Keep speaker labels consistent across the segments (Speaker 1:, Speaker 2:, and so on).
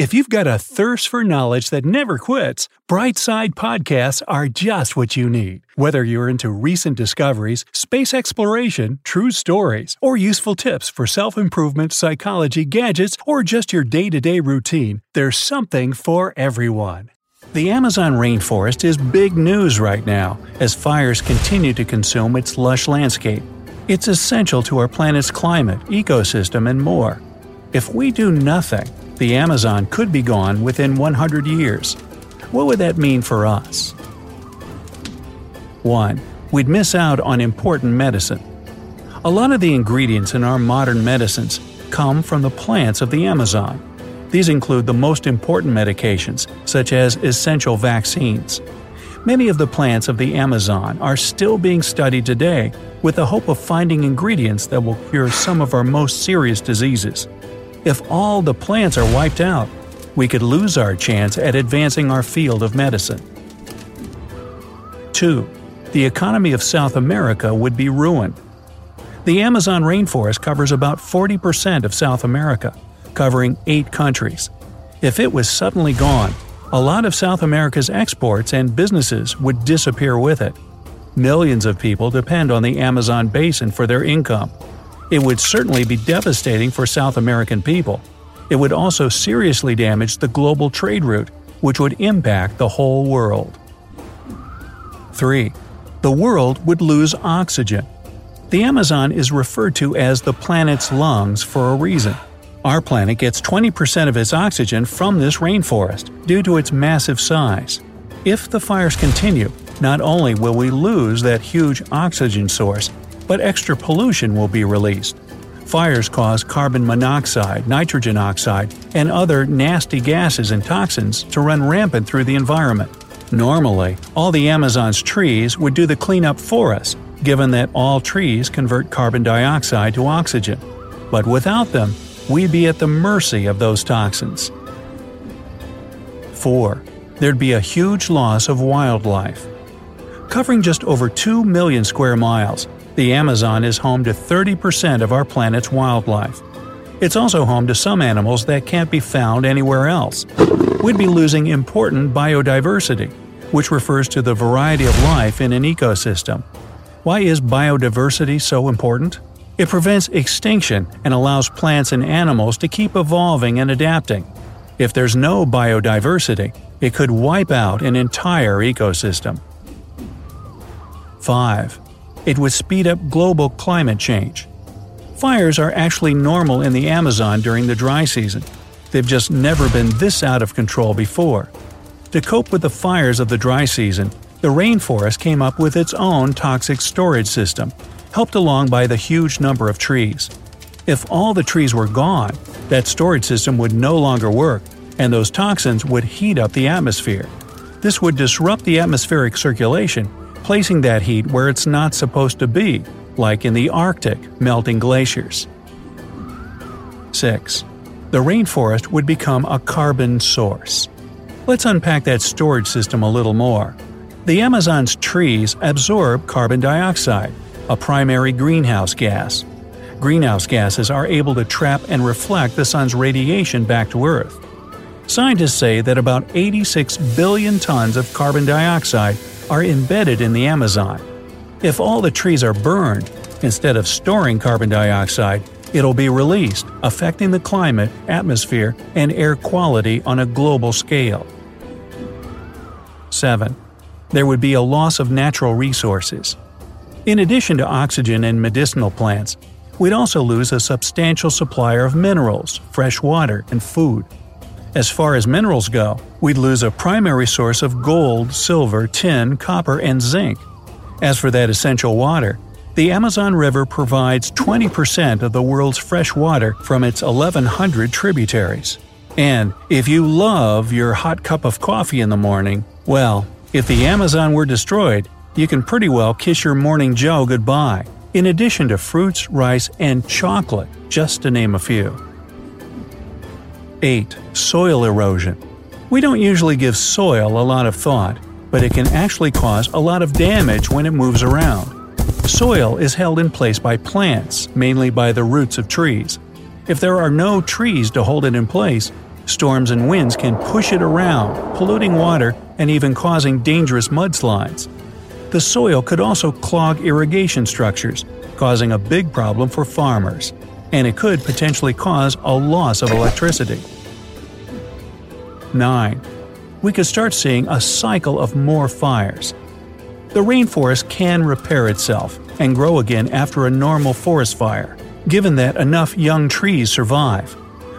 Speaker 1: If you've got a thirst for knowledge that never quits, Brightside Podcasts are just what you need. Whether you're into recent discoveries, space exploration, true stories, or useful tips for self improvement, psychology, gadgets, or just your day to day routine, there's something for everyone. The Amazon rainforest is big news right now as fires continue to consume its lush landscape. It's essential to our planet's climate, ecosystem, and more. If we do nothing, the Amazon could be gone within 100 years. What would that mean for us? 1. We'd miss out on important medicine. A lot of the ingredients in our modern medicines come from the plants of the Amazon. These include the most important medications, such as essential vaccines. Many of the plants of the Amazon are still being studied today with the hope of finding ingredients that will cure some of our most serious diseases. If all the plants are wiped out, we could lose our chance at advancing our field of medicine. 2. The economy of South America would be ruined. The Amazon rainforest covers about 40% of South America, covering 8 countries. If it was suddenly gone, a lot of South America's exports and businesses would disappear with it. Millions of people depend on the Amazon basin for their income, it would certainly be devastating for South American people. It would also seriously damage the global trade route, which would impact the whole world. 3. The world would lose oxygen. The Amazon is referred to as the planet's lungs for a reason. Our planet gets 20% of its oxygen from this rainforest due to its massive size. If the fires continue, not only will we lose that huge oxygen source, but extra pollution will be released. Fires cause carbon monoxide, nitrogen oxide, and other nasty gases and toxins to run rampant through the environment. Normally, all the Amazon's trees would do the cleanup for us, given that all trees convert carbon dioxide to oxygen. But without them, we'd be at the mercy of those toxins. 4. There'd be a huge loss of wildlife. Covering just over 2 million square miles, the Amazon is home to 30% of our planet's wildlife. It's also home to some animals that can't be found anywhere else. We'd be losing important biodiversity, which refers to the variety of life in an ecosystem. Why is biodiversity so important? It prevents extinction and allows plants and animals to keep evolving and adapting. If there's no biodiversity, it could wipe out an entire ecosystem. 5 it would speed up global climate change. Fires are actually normal in the Amazon during the dry season. They've just never been this out of control before. To cope with the fires of the dry season, the rainforest came up with its own toxic storage system, helped along by the huge number of trees. If all the trees were gone, that storage system would no longer work, and those toxins would heat up the atmosphere. This would disrupt the atmospheric circulation placing that heat where it's not supposed to be, like in the Arctic, melting glaciers. 6. The rainforest would become a carbon source. Let's unpack that storage system a little more. The Amazon's trees absorb carbon dioxide, a primary greenhouse gas. Greenhouse gases are able to trap and reflect the sun's radiation back to Earth. Scientists say that about 86 billion tons of carbon dioxide are embedded in the Amazon. If all the trees are burned, instead of storing carbon dioxide, it'll be released, affecting the climate, atmosphere, and air quality on a global scale. 7. There would be a loss of natural resources. In addition to oxygen and medicinal plants, we'd also lose a substantial supplier of minerals, fresh water, and food. As far as minerals go, we'd lose a primary source of gold, silver, tin, copper, and zinc. As for that essential water, the Amazon River provides 20% of the world's fresh water from its 1,100 tributaries. And if you love your hot cup of coffee in the morning, well, if the Amazon were destroyed, you can pretty well kiss your morning Joe goodbye, in addition to fruits, rice, and chocolate, just to name a few. 8. Soil erosion. We don't usually give soil a lot of thought, but it can actually cause a lot of damage when it moves around. Soil is held in place by plants, mainly by the roots of trees. If there are no trees to hold it in place, Storms and winds can push it around, polluting water and even causing dangerous mudslides. The soil could also clog irrigation structures, causing a big problem for farmers, and it could potentially cause a loss of electricity. 9. We could start seeing a cycle of more fires. The rainforest can repair itself and grow again after a normal forest fire, given that enough young trees survive.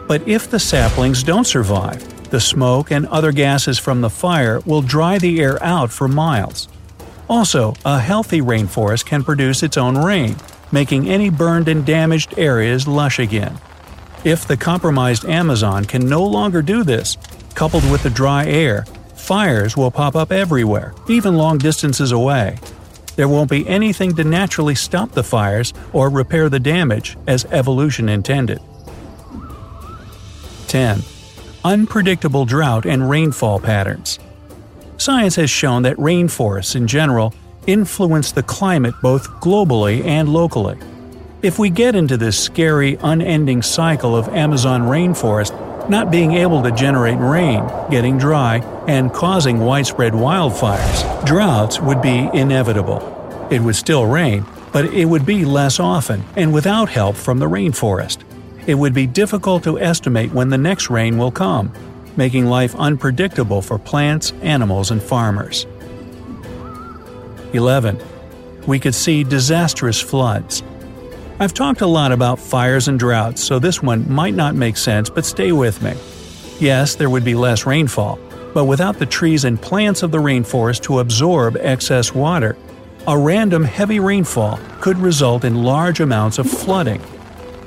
Speaker 1: But if the saplings don't survive, the smoke and other gases from the fire will dry the air out for miles. Also, a healthy rainforest can produce its own rain, making any burned and damaged areas lush again. If the compromised Amazon can no longer do this, coupled with the dry air, fires will pop up everywhere, even long distances away. There won't be anything to naturally stop the fires or repair the damage as evolution intended. 10. Unpredictable drought and rainfall patterns. Science has shown that rainforests in general influence the climate both globally and locally. If we get into this scary, unending cycle of Amazon rainforest not being able to generate rain, getting dry, and causing widespread wildfires, droughts would be inevitable. It would still rain, but it would be less often and without help from the rainforest it would be difficult to estimate when the next rain will come, making life unpredictable for plants, animals, and farmers. 11. We could see disastrous floods. I've talked a lot about fires and droughts, so this one might not make sense, but stay with me. Yes, there would be less rainfall, but without the trees and plants of the rainforest to absorb excess water, a random heavy rainfall could result in large amounts of flooding.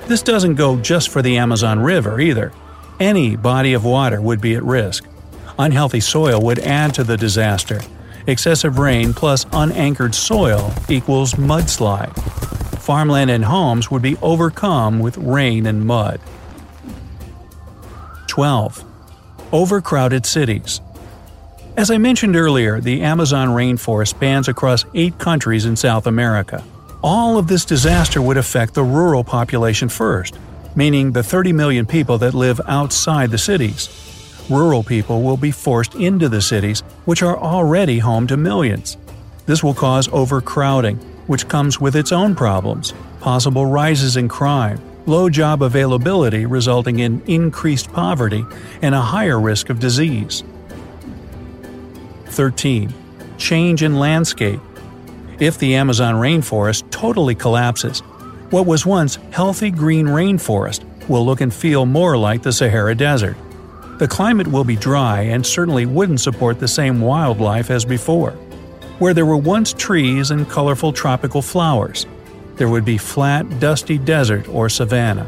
Speaker 1: This doesn't go just for the Amazon River either. Any body of water would be at risk. Unhealthy soil would add to the disaster. Excessive rain plus unanchored soil equals mudslide. Farmland and homes would be overcome with rain and mud. 12. Overcrowded cities. As I mentioned earlier, the Amazon rainforest spans across eight countries in South America. All of this disaster would affect the rural population first, meaning the 30 million people that live outside the cities. Rural people will be forced into the cities, which are already home to millions. This will cause overcrowding, which comes with its own problems, possible rises in crime, low job availability resulting in increased poverty, and a higher risk of disease. 13. Change in landscape if the Amazon rainforest totally collapses. What was once healthy green rainforest will look and feel more like the Sahara Desert. The climate will be dry and certainly wouldn't support the same wildlife as before. Where there were once trees and colorful tropical flowers, there would be flat, dusty desert or savanna.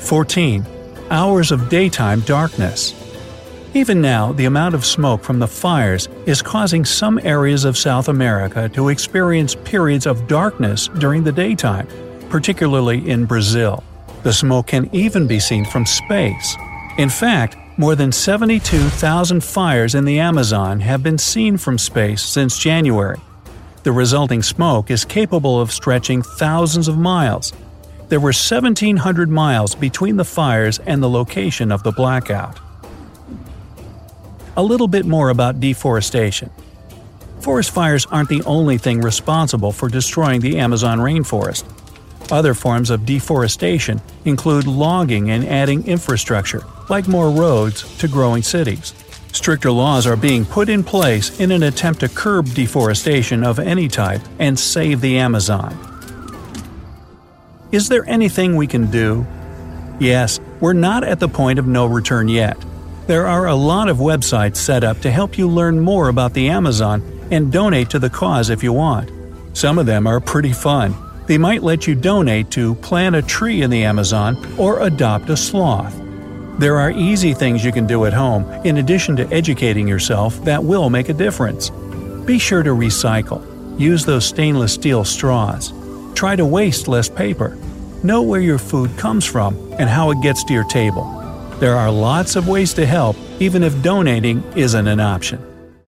Speaker 1: 14. Hours of daytime darkness. Even now, the amount of smoke from the fires is causing some areas of South America to experience periods of darkness during the daytime, particularly in Brazil. The smoke can even be seen from space. In fact, more than 72,000 fires in the Amazon have been seen from space since January. The resulting smoke is capable of stretching thousands of miles. There were 1,700 miles between the fires and the location of the blackout a little bit more about deforestation. Forest fires aren't the only thing responsible for destroying the Amazon rainforest. Other forms of deforestation include logging and adding infrastructure, like more roads, to growing cities. Stricter laws are being put in place in an attempt to curb deforestation of any type and save the Amazon. Is there anything we can do? Yes, we're not at the point of no return yet. There are a lot of websites set up to help you learn more about the Amazon and donate to the cause if you want. Some of them are pretty fun. They might let you donate to plant a tree in the Amazon or adopt a sloth. There are easy things you can do at home, in addition to educating yourself, that will make a difference. Be sure to recycle. Use those stainless steel straws. Try to waste less paper. Know where your food comes from and how it gets to your table. There are lots of ways to help, even if donating isn't an option.